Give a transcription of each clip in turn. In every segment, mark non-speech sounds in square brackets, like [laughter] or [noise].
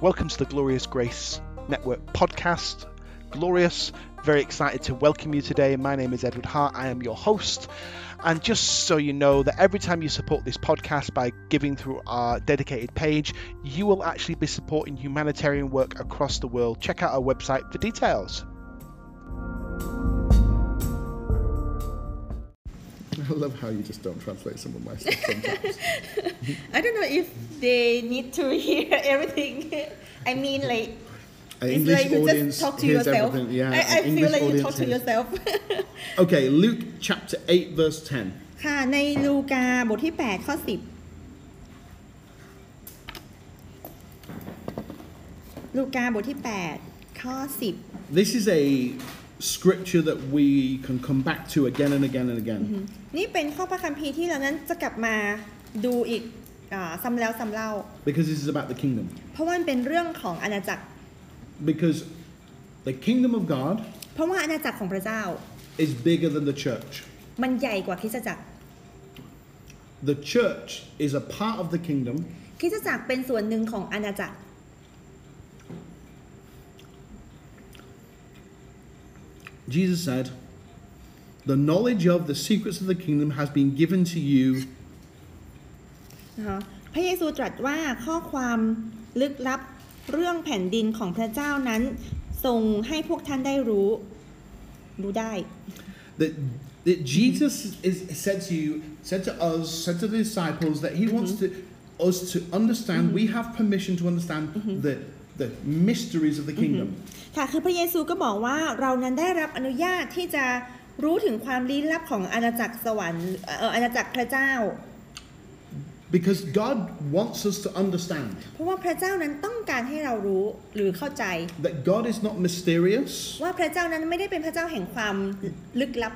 Welcome to the Glorious Grace Network podcast. Glorious, very excited to welcome you today. My name is Edward Hart. I am your host. And just so you know that every time you support this podcast by giving through our dedicated page, you will actually be supporting humanitarian work across the world. Check out our website for details. I love how you just don't translate some of my stuff sometimes. [laughs] I don't know if they need to hear [laughs] everything. I mean, like An it's English like you audience just talk to hears yourself. everything. Yeah, I, I an feel English like you audience talk to hears- yourself. [laughs] Okay, Luke chapter 8, verse 10. ค่ะ ในลูกาบทที่ 8 ข้อ 10 ลูกาบทที่ 8 ข้อ This is a scripture that we can come back to again and again and again. 10นี่เป็นข้อพระคัมภีร์ที่เรานั้นจะกลับมาดูอีกอาซ้ำแล้วซ้ำเล่า Because this is about the kingdom. เพราะว่ามันเป็นเรื่องของอาณาจักร Because the kingdom of God เพราะว่าอาณาจักรของพระเจ้า is bigger than the church. มันใหญ่กว่าคริสตจักร The church is a part of the kingdom คริสตจักรเป็นส่วนหนึ่งของอาณาจักร Jesus said, The knowledge of the secrets of the kingdom has been given to you นะคะพระเยซูตรัสว่าข้อความลึกลับเรื่องแผ่นดินของพระเจ้านั้นทรงให้พวกท่านได้รู้ รู้ได้ that, that Jesus is said to you, said to us, said to the disciples that he wants to us to understand. We have permission to understand the the mysteries of the kingdom. ค่ะคือพระเยซูก็บอกว่าเรานั้นได้รับอนุญาตที่จะรู้ถึงความลี้ลับของอาณาจักรสวรรค์เอ่ออาณาจักรพระเจ้า Because God wants us to understand เพราะว่าพระเจ้านั้นต้องการให้เรารู้หรือเข้าใจ that God is not mysterious. ว่าพระเจ้านั้นไม่ได้เป็นพระเจ้าแห่งความลึกลับ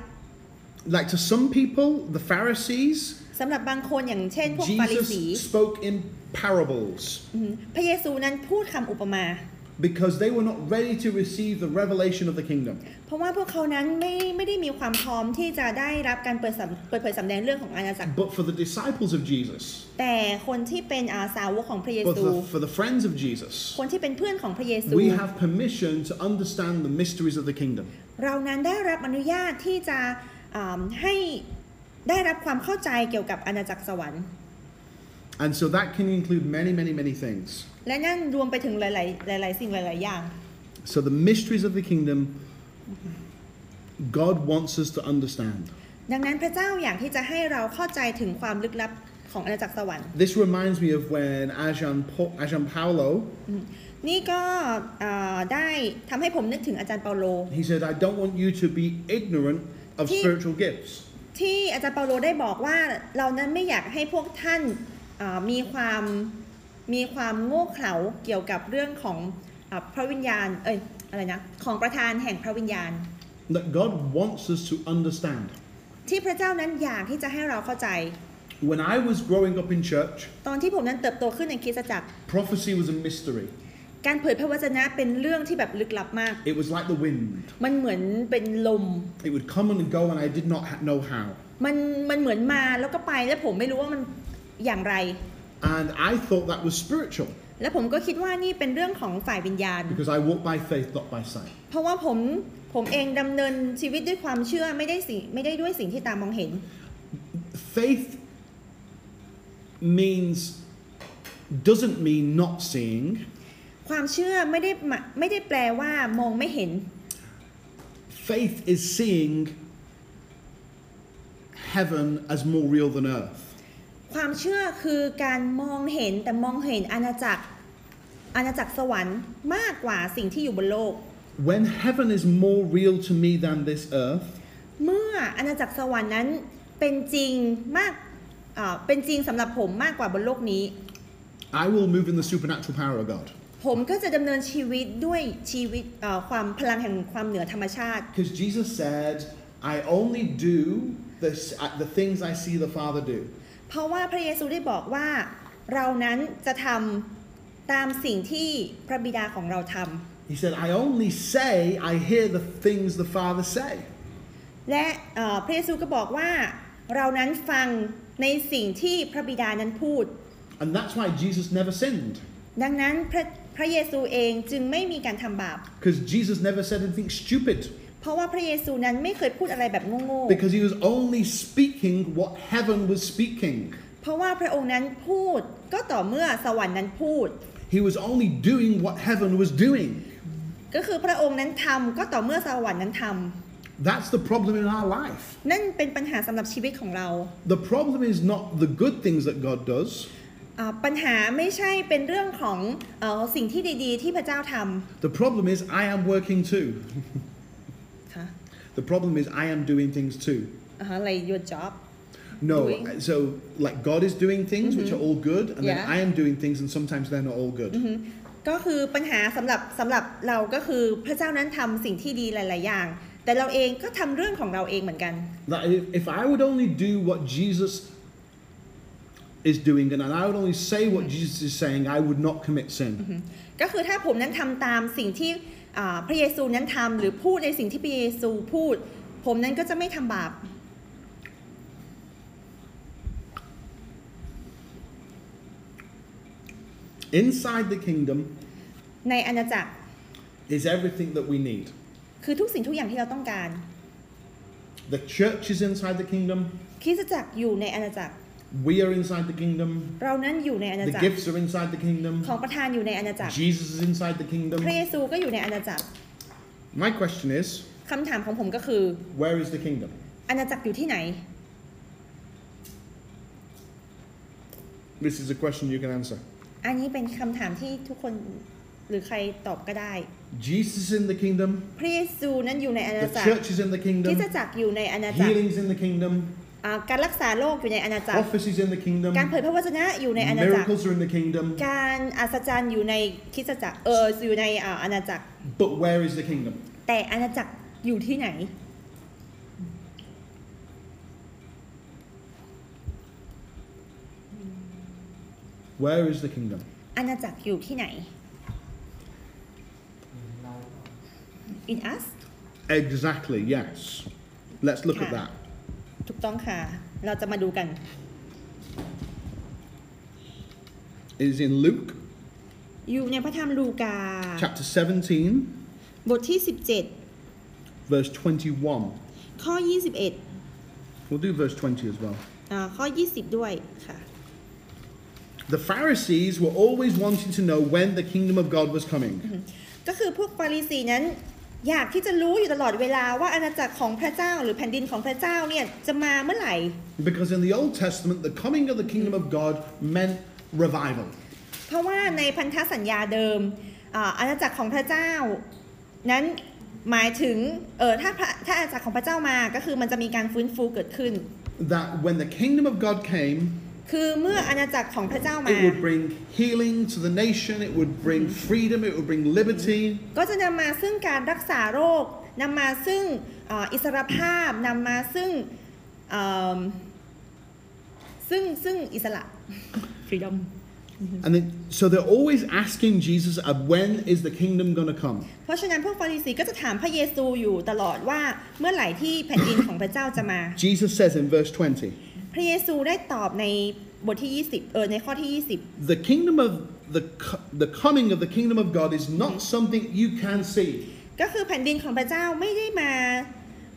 Like to some people, the Pharisees, สำหรับบางคนอย่างเช่น พวกฟาริสี Jesus spoke in parables อืมพระเยซูนั้นพูดคำอุปมา because they were not ready to receive the revelation of the kingdom. เพราะว่าพวกเขานั้นไม่ไม่ได้มีความพร้อมที่จะได้รับการเปิดสำเปิดเผยสำแดงเรื่องของอาณาจักร But for the disciples of Jesus, แต่คนที่เป็นอาสาวกของพระเย but ซู for, for the friends of Jesus, คนที่เป็นเพื่อนของพระเยซู we have permission to understand the mysteries of the kingdom. เรานั้นได้รับอนุญาตที่จะอ่า ให้ได้รับความเข้าใจเกี่ยวกับอาณาจักรสวรรค์ And so that can include many, many, many things. และนั่นรวมไปถึงหลาย ๆ หลาย ๆ สิ่งหลาย ๆ อย่าง So the mysteries of the kingdom, God wants us to understand. ดังนั้นพระเจ้าอยากที่จะให้เราเข้าใจถึงความลึกลับของอาณาจักรสวรรค์ This reminds me of when Ajan, po- Ajan Paulo, นี่ก็อ่าได้ทำให้ผมนึกถึงอาจารย์เปาโล he said, I don't want you to be ignorant of He- spiritual gifts. ที่อาจารย์เปาโลได้บอกว่าเรานั้นไม่อยากให้พวกท่านอ่ามีความมีความโง่เขลาเกี่ยวกับเรื่องของอาพระวิญญาณเอ้ยอะไรนะของประธานแห่งพระวิญญาณ That God wants us to understand. ที่พระเจ้านั้นอยากที่จะให้เราเข้าใจ When I was growing up in church, ตอนที่ผมนั้นเติบโตขึ้นในคริสตจักร prophecy was a mystery. การเผยพระวจนะเป็นเรื่องที่แบบลึกลับมาก It was like the wind. มันเหมือนเป็นลม It would come and go, and I did not ha- know how. มันมันเหมือนมาแล้วก็ไปแล้วผมไม่รู้ว่ามันอย่างไร And I thought that was spiritual และผมก็คิดว่านี่เป็นเรื่องของฝ่ายวิญญาณ because I walk by faith, not by sight. เพราะว่าผมผมเองดำเนินชีวิตด้วยความเชื่อไม่ได้สิ่งไม่ได้ด้วยสิ่งที่ตามองเห็น Faith means doesn't mean not seeing. ความเชื่อไม่ได้หมายไม่ได้แปลว่ามองไม่เห็น Faith is seeing heaven as more real than earth. ความเชื่อคือการมองเห็นแต่มองเห็นอาณาจักรอาณาจักรสวรรค์มากกว่าสิ่งที่อยู่บนโลก When heaven is more real to me than this earth, เมื่ออาณาจักรสวรรค์นั้นเป็นจริงมากอ่าเป็นจริงสำหรับผมมากกว่าบนโลกนี้ I will move in the supernatural power of God. ผมก็จะดำเนินชีวิตด้วยชีวิตเอ่อความพลังแห่งความเหนือธรรมชาติ Because Jesus said, I only do the, the things I see the Father do. เพราะว่าพระเยซูได้บอกว่าเรานั้นจะทำตามสิ่งที่พระบิดาของเราทำ He said, I only say, I hear the things the Father say. และเอ่อพระเยซูก็บอกว่าเรานั้นฟังในสิ่งที่พระบิดานั้นพูด And that's why Jesus never sinned. ดังนั้นพระ พระเยซูเองจึงไม่มีการทำบาป Because Jesus never said anything stupid. เพราะว่าพระเยซูนั้นไม่เคยพูดอะไรแบบโง่ Because he was only speaking what heaven was speaking. ๆเพราะว่าพระองค์นั้นพูดก็ต่อเมื่อสวรรค์นั้นพูด He was only doing what heaven was doing. ก็คือพระองค์นั้นทำก็ต่อเมื่อสวรรค์นั้นทำ That's the problem in our life. นั่นเป็นปัญหาสำหรับชีวิตของเรา The problem is not the good things that God does. อ่าปัญหาไม่ใช่เป็นเรื่องของเออสิ่งที่ดีๆที่พระเจ้าท The problem is I am working too. ำค่ะ The problem is I am doing things too. อ่าฮะ like your job No, Doing. so like God is doing things which are all good, and then Yeah. I am doing things, and sometimes they're not all good. ก็คือปัญหาสำหรับสำหรับเราก็คือพระเจ้านั้นทำสิ่งที่ดีหลาย ๆ อย่าง แต่เราเองก็ทำเรื่องของเราเองเหมือนกัน That if, if I would only do what Jesus is doing, and I would only say what Jesus is saying, I would not commit sin. ก็คือถ้าผมนั้นทำตามสิ่งที่อ่าพระเยซูนั้นทำหรือพูดในสิ่งที่พระเยซูพูด ผมนั้นก็จะไม่ทำบาป Inside the kingdom ในอาณาจักร is everything that we need. คือทุกสิ่งทุกอย่างที่เราต้องการ The church is inside the kingdom. คริสตจักรอยู่ในอาณาจักร We are inside the kingdom. เรานั้นอยู่ในอาณา The จักร gifts are inside the kingdom. ของประธานอยู่ในอาณาจักร Jesus is inside the พระ kingdom. เยซูก็อยู่ในอาณาจักร My question is, คำถามของผมก็คือ where is the kingdom? อาณาจักรอยู่ที่ไหน This is a question you can answer. อันนี้เป็นคำถามที่ทุกคนหรือใครตอบก็ได้ Jesus is in the kingdom. พระเยซูนั้นอยู่ในอาณา The จักร church is in the คริ kingdom. สตจักรอยู่ในอาณาจักร Healing's in the kingdom. อ่าการรักษาโรคอยู่ในอาณาจักร Office is in the kingdom. การเผยพระวจนะอยู่ในอาณาจักร Miracles are in the kingdom. การอัศจรรย์อยู่ในคริสตจักรเอออยู่ในอ่าอาณาจักร But where is the kingdom? แต่อาณาจักรอยู่ที่ไหน Where is the kingdom? อาณาจักรอยู่ที่ไหน in us Exactly, yes. Let's look at Yeah. that. ถูกต้องค่ะ เราจะมาดูกัน It is in Luke อยู่ในพระธรรมลูกา chapter 17, บทที่ verse 21. 17ข้อ 21 We'll do verse 20 as well. อ่าข้อ 20 ด้วยค่ะ The Pharisees were always wanting to know when the kingdom of God was coming. ก็คือพวกฟาริสีนั้น อยากที่จะรู้อยู่ตลอดเวลาว่าอาณาจักรของพระเจ้าหรือแผ่นดินของพระเจ้าเนี่ยจะมาเมื่อไหร่ Because in the Old Testament, the coming of the kingdom of God meant revival. เพราะว่าในพันธสัญญาเดิมอ่าอาณาจักรของพระเจ้า นั้นหมายถึงเออถ้าพระถ้าอาณาจักรของพระเจ้ามาก็คือมันจะมีการฟื้นฟูเกิดขึ้น That when the kingdom of God came, คือเมื่ออาณาจักรของพระเจ้ามา it would bring healing to the nation, it would bring freedom, it would bring liberty. ก็จะนำมาซึ่งการรักษาโรคนำมาซึ่งเอ่ออิสรภาพนำมาซึ่งเอิ่มซึ่งซึ่งอิสระ freedom And then, so they're always asking Jesus, uh, when is the kingdom going to come? เพราะฉะนั้นพวกฟาริสีก็จะถามพระเยซูอยู่ตลอดว่าเมื่อไหร่ที่แผ่นดินของพระเจ้าจะมา Jesus says in verse 20, พระเยซูได้ตอบในบทที่ 20 เออในข้อที่ the kingdom of the, co- the coming of the kingdom of God is not something you can see. 20ก็คือแผ่นดินของพระเจ้าไม่ได้มา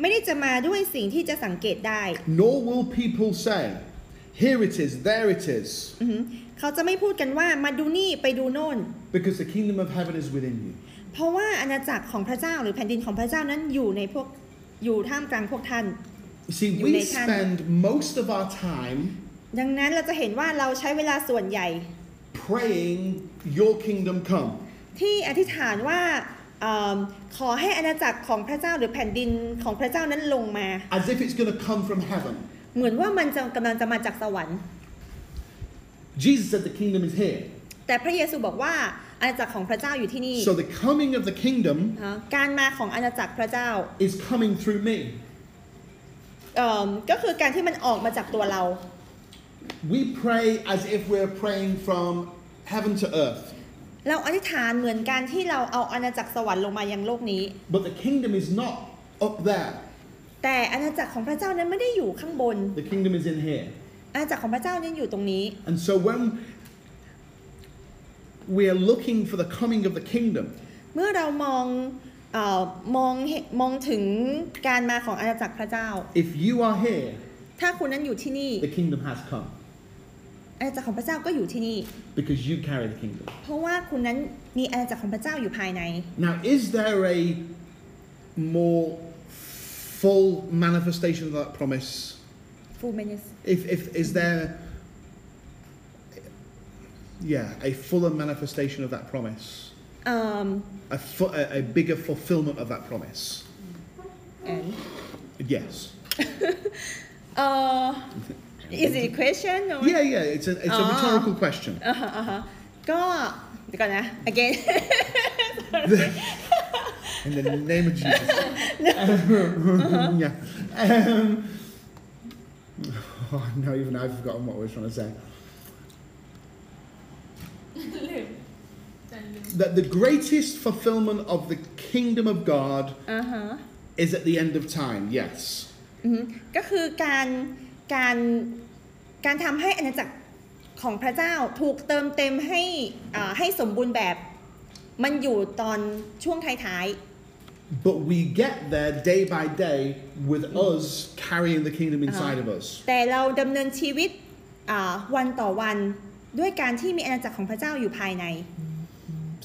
ไม่ได้จะมาด้วยสิ่งที่จะสังเกตได้ Nor will people say, here it is, there it is, อือหือเขาจะไม่พูดกันว่ามาดูนี่ไปดูโน่น because the kingdom of heaven is within you. เพราะว่าอาณาจักรของพระเจ้าหรือแผ่นดินของพระเจ้านั้นอยู่ในพวกอยู่ท่ามกลางพวกท่าน You see, You we may can. spend most of our time ดังนั้นเราจะเห็นว่าเราใช้เวลาส่วนใหญ่ praying, Your kingdom come. ที่อธิษฐานว่าเอมขอให้อาณาจักรของพระเจ้าหรือแผ่นดินของพระเจ้านั้นลงมา As if it's going to come from heaven. เหมือนว่ามันจะกำลังจะมาจากสวรรค์ Jesus said the kingdom is here. แต่พระเยซูบอกว่าอาณาจักรของพระเจ้าอยู่ที่นี่ So the coming of the kingdom นะการมาของอาณาจักรพระเจ้า is coming through me. เอิ่มก็คือการที่มันออกมาจากตัวเรา We pray as if we're praying from heaven to earth. เราอธิษฐานเหมือนการที่เราเอาอาณาจักรสวรรค์ลงมายังโลกนี้ But the kingdom is not up there. แต่อาณาจักรของพระเจ้านั้นไม่ได้อยู่ข้างบน The kingdom is in here. อาณาจักรของพระเจ้านั้นอยู่ตรงนี้ And so when we are looking for the coming of the kingdom, เมื่อเรามอง เออมองเห็นมองถึงการมาของอาณาจักรพระเจ้า if you are here, ถ้าคุณนั้นอยู่ที่นี่ the kingdom has come อาณาจักรของพระเจ้าก็อยู่ที่นี่ because you carry the kingdom. เพราะว่าคุณนั้นมีอาณาจักรของพระเจ้าอยู่ภายใน Now, is there a more full manifestation of that promise? full minutes If, if is there, yeah, a fuller manifestation of that promise, เอ่อ a, fu- a, a bigger fulfillment of that promise? and Yes. [laughs] เอ่อ is it a question or Yeah, yeah. It's a it's a Ah. rhetorical question. อ่าฮะอ่าฮะก็เดี๋ยวก่อนนะ again [laughs] [laughs] In the name of Jesus. yeah. Um, oh, no, even I've forgotten what I was trying to say. That the greatest fulfillment of the kingdom of God อ่าฮะ is at the end of time. Yes. อือฮึก็คือการการการทำให้อาณาจักรของพระเจ้าถูกเติมเต็มให้อ่าให้สมบูรณ์แบบมันอยู่ตอนช่วงท้าย But we get there day by day with us carrying the kingdom inside of us. ๆแต่เราดำเนินชีวิตอ่าวันต่อวันด้วยการที่มีอาณาจักรของพระเจ้าอยู่ภายใน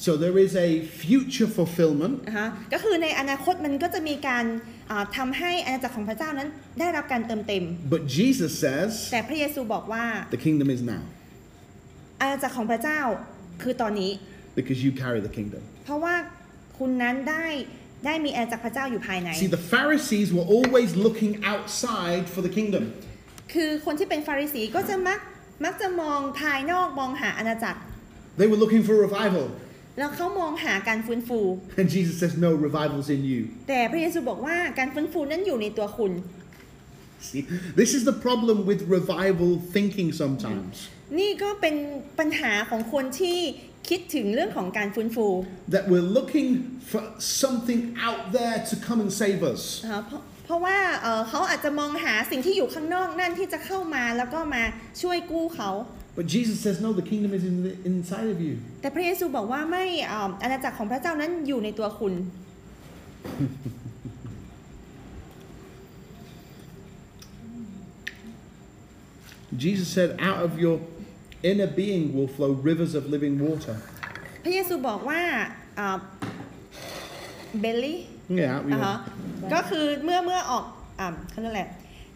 So there is a future fulfillment นะคะก็คือในอนาคตมันก็จะมีการอ่าทำให้อาณาจักรของพระเจ้านั้นได้รับการเติมเต็ม But Jesus says แต่พระเยซูบอกว่า the kingdom is now อาณาจักรของพระเจ้าคือตอนนี้ because you carry the kingdom. เพราะว่าคุณนั้นได้ได้มีอาณาจักรพระเจ้าอยู่ภายใน See, the Pharisees were always looking outside for the kingdom. คือคนที่เป็นฟาริสีก็จะมักมักจะมองภายนอกมองหาอาณาจักร They were looking for revival. แล้วเขามองหาการฟื้นฟู And Jesus says, No, revival's in you. แต่พระเยซูบอกว่าการฟื้นฟูนั้นอยู่ในตัวคุณ See, this is the problem with revival thinking sometimes. นี่ก็เป็นปัญหาของคนที่คิดถึงเรื่องของการฟื้นฟู That we're looking for something out there to come and save us. นะคะเพราะเพราะว่าเอ่อเขาอาจจะมองหาสิ่งที่อยู่ข้างนอกนั่นที่จะเข้ามาแล้วก็มาช่วยกู้เขา But Jesus says, No, the kingdom is in the, inside of you. แต่พระเยซูบอกว่าไม่เอ่ออาณาจักรของพระเจ้านั้นอยู่ในตัวคุณ Jesus said, Out of your inner being will flow rivers of living water. พระเยซูบอกว่าเบลลี่ Yeah, out of อ่า your- ฮะก็คือเมื่อเมื่อออกอ่าเขาเรียกอะไร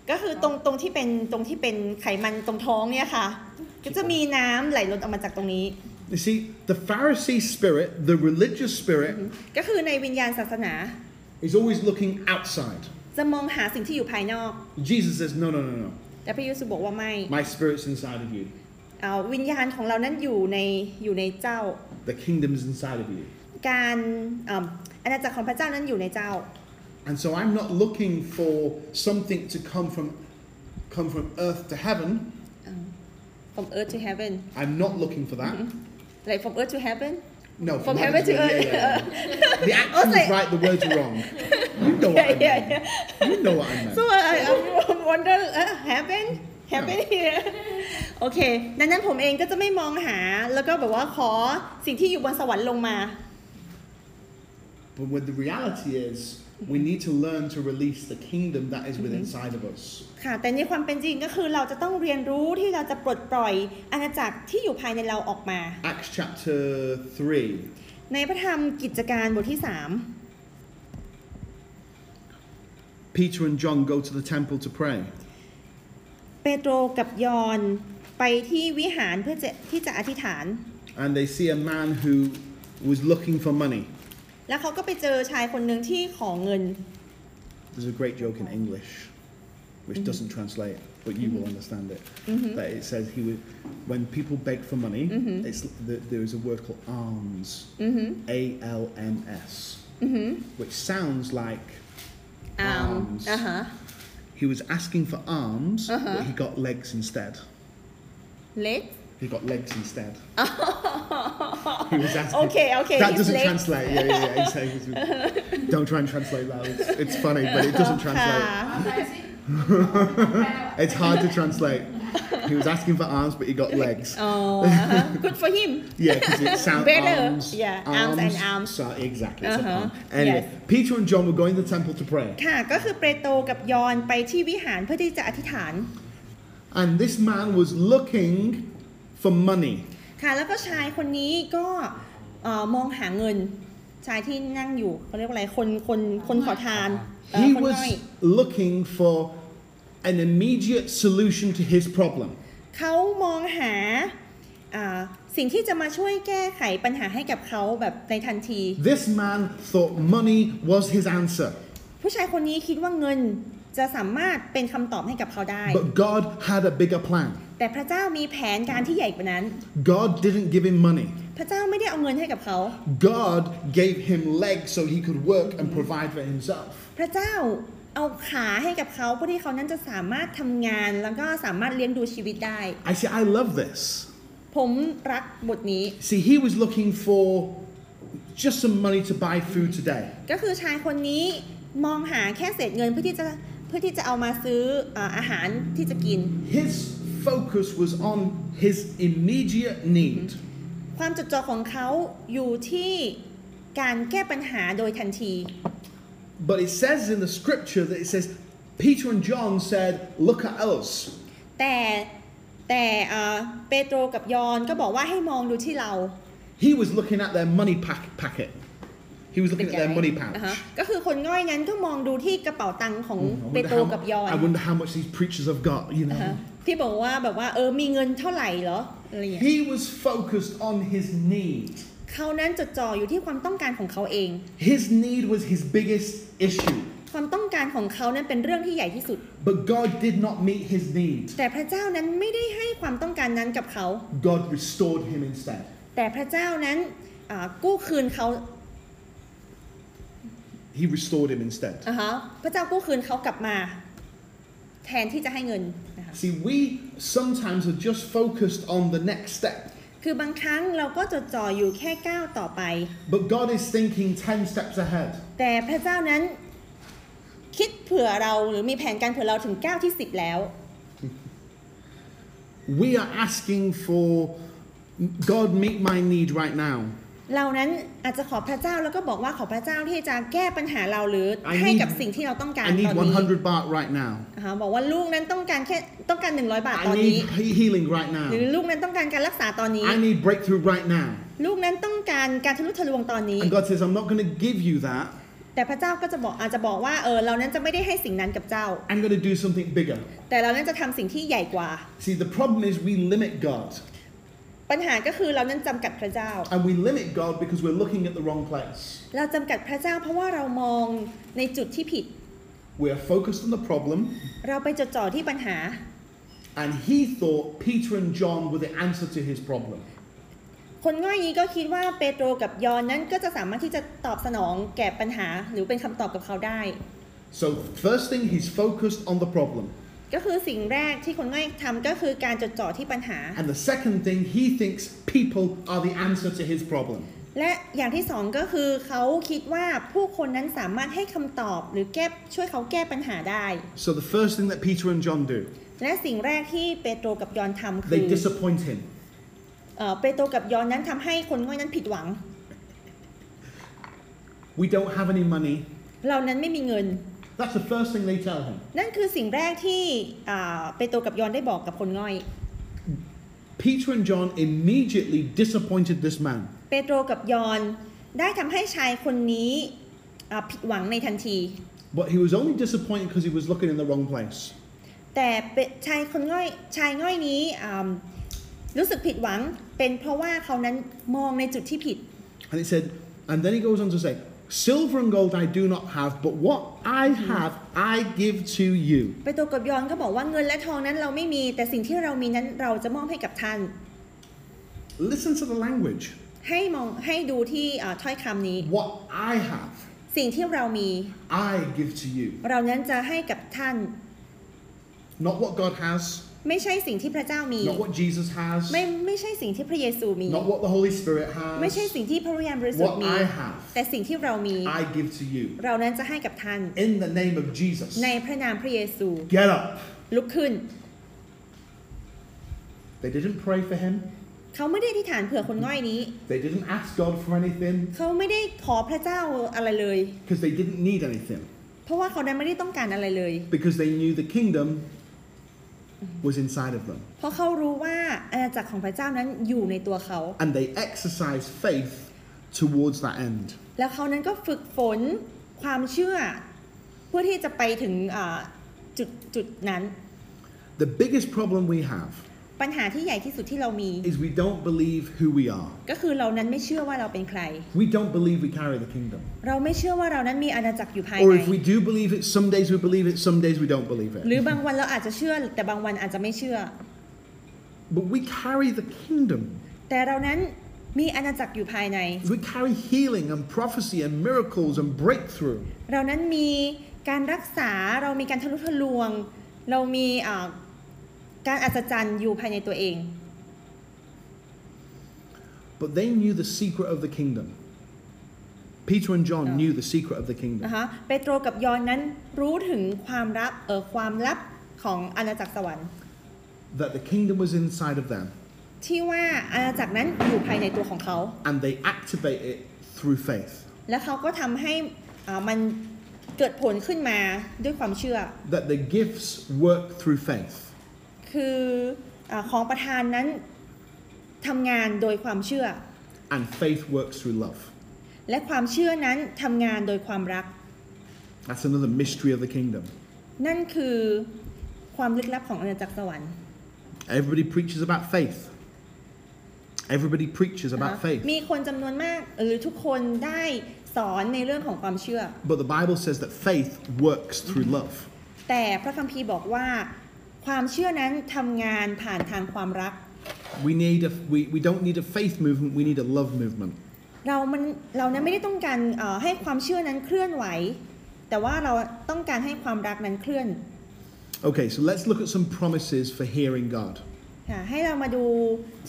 ก็คือตรงตรงที่เป็นตรงที่เป็นไขมันตรงท้องเนี่ยค่ะก็จะมีน้ำไหลล้นออกมาจากตรงนี้ You see, the Pharisee spirit, the religious spirit, ก็คือในวิญญาณศาสนา is always looking outside. จะมองหาสิ่งที่อยู่ภายนอก Jesus says, No, no, no, no. แต่พระเยซูบอกว่าไม่ My spirit's inside of you. เอาวิญญาณของเรานั้นอยู่ในอยู่ในเจ้า The kingdom's inside of you. การอ่าอาณาจักรของพระเจ้านั้นอยู่ในเจ้า And so I'm not looking for something to come from come from earth to heaven. from earth to heaven I'm not looking for that. like from earth to heaven No, From heaven to yeah, earth. yeah, yeah. The [laughs] I was action's like- right, the words are wrong. You know what [laughs] I yeah meant. yeah yeah You know what I meant. so I I wonder uh, heaven heaven here [laughs] โอเค ดังนั้นผมเองก็จะไม่มองหา แล้วก็แบบว่าขอสิ่งที่อยู่บนสวรรค์ลงมา But what the reality is, we need to learn to release the kingdom that is within inside of us. ค่ะ แต่ในความเป็นจริงก็คือเราจะต้องเรียนรู้ที่เราจะปลดปล่อยอาณาจักรที่อยู่ภายในเราออกมา Acts chapter 3. ในพระธรรมกิจการบทที่ Peter and John go to the temple to pray. 3 เปโตรกับยอห์นไปที่วิหารเพื่อจะที่จะอธิษฐาน And they see a man who was looking for money. แล้วเขาก็ไปเจอชายคนหนึ่งที่ขอเงิน There's a great joke in English, which doesn't translate, but you will understand it. That it says he would, when people beg for money, it's, th- there is a word called alms, A L M S, which sounds like อาม Alms. อ่าฮะ he was asking for arms, Uh-huh. but he got legs instead. เล็ก He got legs instead. he was asking. Okay, okay, That his doesn't legs. translate. Yeah, yeah, yeah. He's saying it's- don't try and translate that. It's, it's funny, but it doesn't translate. ค่ะ เอาไปสิ It's hard to translate. He was asking for arms, but he got legs. อ๋อ good for him Yeah, because it sounds Better. arms. Yeah, arms and arms. So, exactly. It's Uh-huh. a pun. Anyway, Yes. Peter and John were going to the temple to pray. ค่ะก็คือเปโตรกับยอนไปที่วิหารเพื่อที่จะอธิษฐาน And this man was looking for money. ค่ะแล้วก็ชายคนนี้ก็เอ่อมองหาเงินชายที่นั่งอยู่เขาเรียกว่าอะไรคนคนคนขอทานเอ่อ He คน was ง่อย looking for an immediate solution to his problem. เขามองหาอ่าสิ่งที่จะมาช่วยแก้ไขปัญหาให้กับเขาแบบในทันที This man thought money was his answer. ผู้ชายคนนี้คิดว่าเงิน จะสามารถเป็นคำตอบให้กับเขาได้ But God had a bigger plan. แต่พระเจ้ามีแผนการที่ใหญ่กว่านั้น God didn't give him money. พระเจ้าไม่ได้เอาเงินให้กับเขา God gave him legs so he could work and provide for himself. พระเจ้าเอาขาให้กับเขาเพื่อที่เขานั้นจะสามารถทำงานแล้วก็สามารถเลี้ยงดูชีวิตได้ I say, I love this. ผมรักบทนี้ See, he was looking for just some money to buy food today. ก็คือชายคนนี้มองหาแค่เศษเงินเพื่อที่จะ เพื่อที่จะเอามาซื้อเอ่ออาหารที่จะกิน His focus was on his immediate need. ความจดจ่อของเขาอยู่ที่การแก้ปัญหาโดยทันที But it says in the scripture that it says, Peter and John said, Look at us. แต่แต่เอ่อเปโตรกับยอนก็บอกว่าให้มองดูที่เรา He was looking at their money pack- packet. He was เป็ looking น at their money อ่า pouch. ฮะก็คือคนง่อยนั้นก็มองดูที่กระเป๋าตังค์ของ I เป wonder โตร how- กับยอน I wonder how much these preachers have got, you อ่าฮะ know. ที่บอกว่าแบบว่าเออมีเงินเท่าไหร่เหรออะไรอย่างเงี้ย He was focused on his need. เขานั้นจดจ่ออยู่ที่ความต้องการของเขาเอง His need was his biggest issue. ความต้องการของเขานั้นเป็นเรื่องที่ใหญ่ที่สุด But God did not meet his need. แต่พระเจ้านั้นไม่ได้ให้ความต้องการนั้นกับเขา God restored him instead. แต่พระเจ้านั้นอ่ากู้คืนเขา He restored him instead. อ่าฮะพระเจ้ากู้คืนเขากลับมาแทนที่จะให้เงินนะคะ See, we sometimes are just focused on the next step, คือบางครั้งเราก็จดจ่ออยู่แค่ก้าวต่อไป but God is thinking 10 steps ahead. แต่พระเจ้านั้นคิดเผื่อเราหรือมีแผนการเผื่อเราถึงก้าวที่ 10 แล้ว We are asking for God meet my need right now. เรานั้นอาจจะขอพระเจ้าแล้วก็บอกว่าขอพระเจ้าที่จะแก้ปัญหาเราหรือ I ให้ need- กับสิ่งที่เราต้องการ I ต need อนนี้100 baht right now. นะคะบอกว่าลูกนั้นต้องการแค่ต้องการ 100 บาทต I อนนี้ need he- healing right หรือ now. ลูกนั้นต้องการการรักษาตอนนี้ I need breakthrough right now. ลูกนั้นต้องการการทะลุทะลวงตอนนี้ And God says, I'm not going to give you that. แต่พระเจ้าก็จะบอกอาจจะบอกว่าเออเรานั้นจะไม่ได้ให้สิ่งนั้นกับเจ้า I'm going to do something bigger. แต่เรานั้นจะทำสิ่งที่ใหญ่กว่า See, the problem is we limit God. ปัญหาก็คือเรานั้นจำกัดพระเจ้า And we limit God because we're looking at the wrong place. เราจำกัดพระเจ้าเพราะว่าเรามองในจุดที่ผิด We are focused on the problem. เราไปจดจ่อที่ปัญหา And he thought Peter and John were the answer to his problem. คนง่อยนี้ก็คิดว่าเปโตรกับยอนนั้นก็จะสามารถที่จะตอบสนองแก่ปัญหาหรือเป็นคำตอบกับเขาได้ So, first thing, he's focused on the problem. ก็คือสิ่งแรกที่คนง่อยทำก็คือการจดจ่อที่ปัญหา And the second thing, he thinks people are the answer to his problem. และอย่างที่สองก็คือเขาคิดว่าผู้คนนั้นสามารถให้คำตอบหรือแก้ช่วยเขาแก้ปัญหาได้ So, the first thing that Peter and John do, และสิ่งแรกที่เปโตรกับยอนทำคื they อ disappoint him. เอ่อเปโตรกับยอนนั้นทำให้คนง่อยนั้นผิดหวัง We don't have any money. เรานั้นไม่มีเงิน That's the first thing they tell him. นั่นคือสิ่งแรกที่อ่าเปโตรกับยอนได้บอกกับคนง่อย Peter and John immediately disappointed this man. เปโตรกับยอนได้ทำให้ชายคนนี้อ่าผิดหวังในทันที But he was only disappointed because he was looking in the wrong place. แต่เปชายคนง่อยชายง่อยนี้อ่ารู้สึกผิดหวังเป็นเพราะว่าเขานั้นมองในจุดที่ผิด And he said, and then he goes on to say, Silver and gold I do not have, but what I have I give to you. เปโตรกับยอนก็บอกว่าเงินและทองนั้นเราไม่มี แต่สิ่งที่เรามีนั้นเราจะมอบให้กับท่าน Listen to the language. ให้มองให้ดูที่อ่าถ้อยคำนี้ What I have, สิ่งที่เรามี I give to you. เรานั้นจะให้กับท่าน Not what God has, ไม่ใช่สิ่งที่พระเจ้ามี not what Jesus has, ไม่ไม่ใช่สิ่งที่พระเยซูมี not what the Holy Spirit ไม่ใช่ has. สิ่งที่พระวิญญาณบริสุทธิ์ What มี I have, แต่สิ่งที่เรามี I give to you. เรานั้นจะให้กับท่าน In the name of Jesus. ในพระนามพระเยซู Get up. ลุกขึ้น They didn't pray for him. เขาไม่ได้อธิษฐานเผื่อคนง่อยนี้ They didn't ask God for anything เขาไม่ได้ขอพระเจ้าอะไรเลย because they didn't need anything. เพราะว่าเขานั้นไม่ได้ต้องการอะไรเลย Because they knew the kingdom was inside of them. เพราะเขารู้ว่าอาณาจักรของพระเจ้านั้นอยู่ในตัวเขา And they exercised faith towards that end. แล้วเขานั้นก็ฝึกฝนความเชื่อ เพื่อที่จะไปถึงอ่าจุดจุดนั้น The biggest problem we have ปัญหาที่ใหญ่ที่สุดที่เรามี is we don't believe who we are. ก็คือเรานั้นไม่เชื่อว่าเราเป็นใคร We don't believe we carry the kingdom. เราไม่เชื่อว่าเรานั้นมีอาณาจักรอยู่ภาย Or ใน if we do believe it, some days we believe it, some days we don't believe หรือ it. บางวันเราอาจจะเชื่อแต่บางวันอาจจะไม่เชื่อ But we carry the kingdom. แต่เรานั้นมีอาณาจักรอยู่ภายใน We carry healing and prophecy and miracles and breakthrough. เรานั้นมีการรักษาเรามีการทะลุทะลวง เรามีอ่า การอัศจรรย์อยู่ภายในตัวเอง But they knew the secret of the kingdom. Peter and John Oh. knew the secret of the kingdom. นะคะเปโตรกับยอนนั้นรู้ถึงความลับเออความลับของอาณาจักรสวรรค์ That the kingdom was inside of them. ที่ว่าอาณาจักรนั้นอยู่ภายในตัวของเขา And they activate it through faith. และเขาก็ทำให้อ่ามันเกิดผลขึ้นมาด้วยความเชื่อ That the gifts work through faith. คืออาของประธานนั้นทำงานโดยความเชื่อ And faith works through love. และความเชื่อนั้นทำงานโดยความรัก That's another mystery of the kingdom. นั่นคือความลึกลับของอาณาจักรสวรรค์ Everybody preaches about faith. Everybody preaches นะ about คะ faith. มีคนจำนวนมากหรือทุกคนได้สอนในเรื่องของความเชื่อ But the Bible says that faith works through love. แต่พระคัมภีร์บอกว่า ความเชื่อนั้นทำงานผ่านทางความรัก We need a, we, we don't need a faith movement, we need a love movement. เรามันเรานั้นไม่ได้ต้องการเอ่อให้ความเชื่อนั้นเคลื่อนไหว แต่ว่าเราต้องการให้ความรักนั้นเคลื่อน Okay, so let's look at some promises for hearing God. ค่ะให้เรามาดู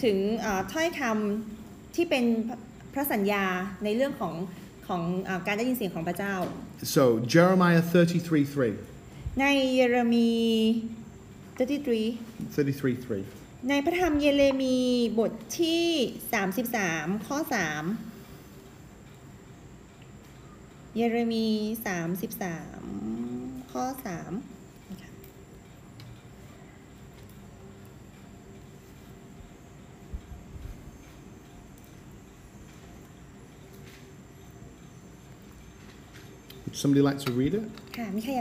ถึงเอ่อถ้อยคำที่เป็นพระสัญญาในเรื่องของของเออการได้ยินเสียงของพระเจ้า So, Jeremiah 33 3. ในเยเรมี 33 33 3. ในพระธรรมเยเรมีบทที่ 33 ข้อ 3 เยเรมี 33 ข้อ3นะคะ Would somebody like to read it? ค่ะมีใคร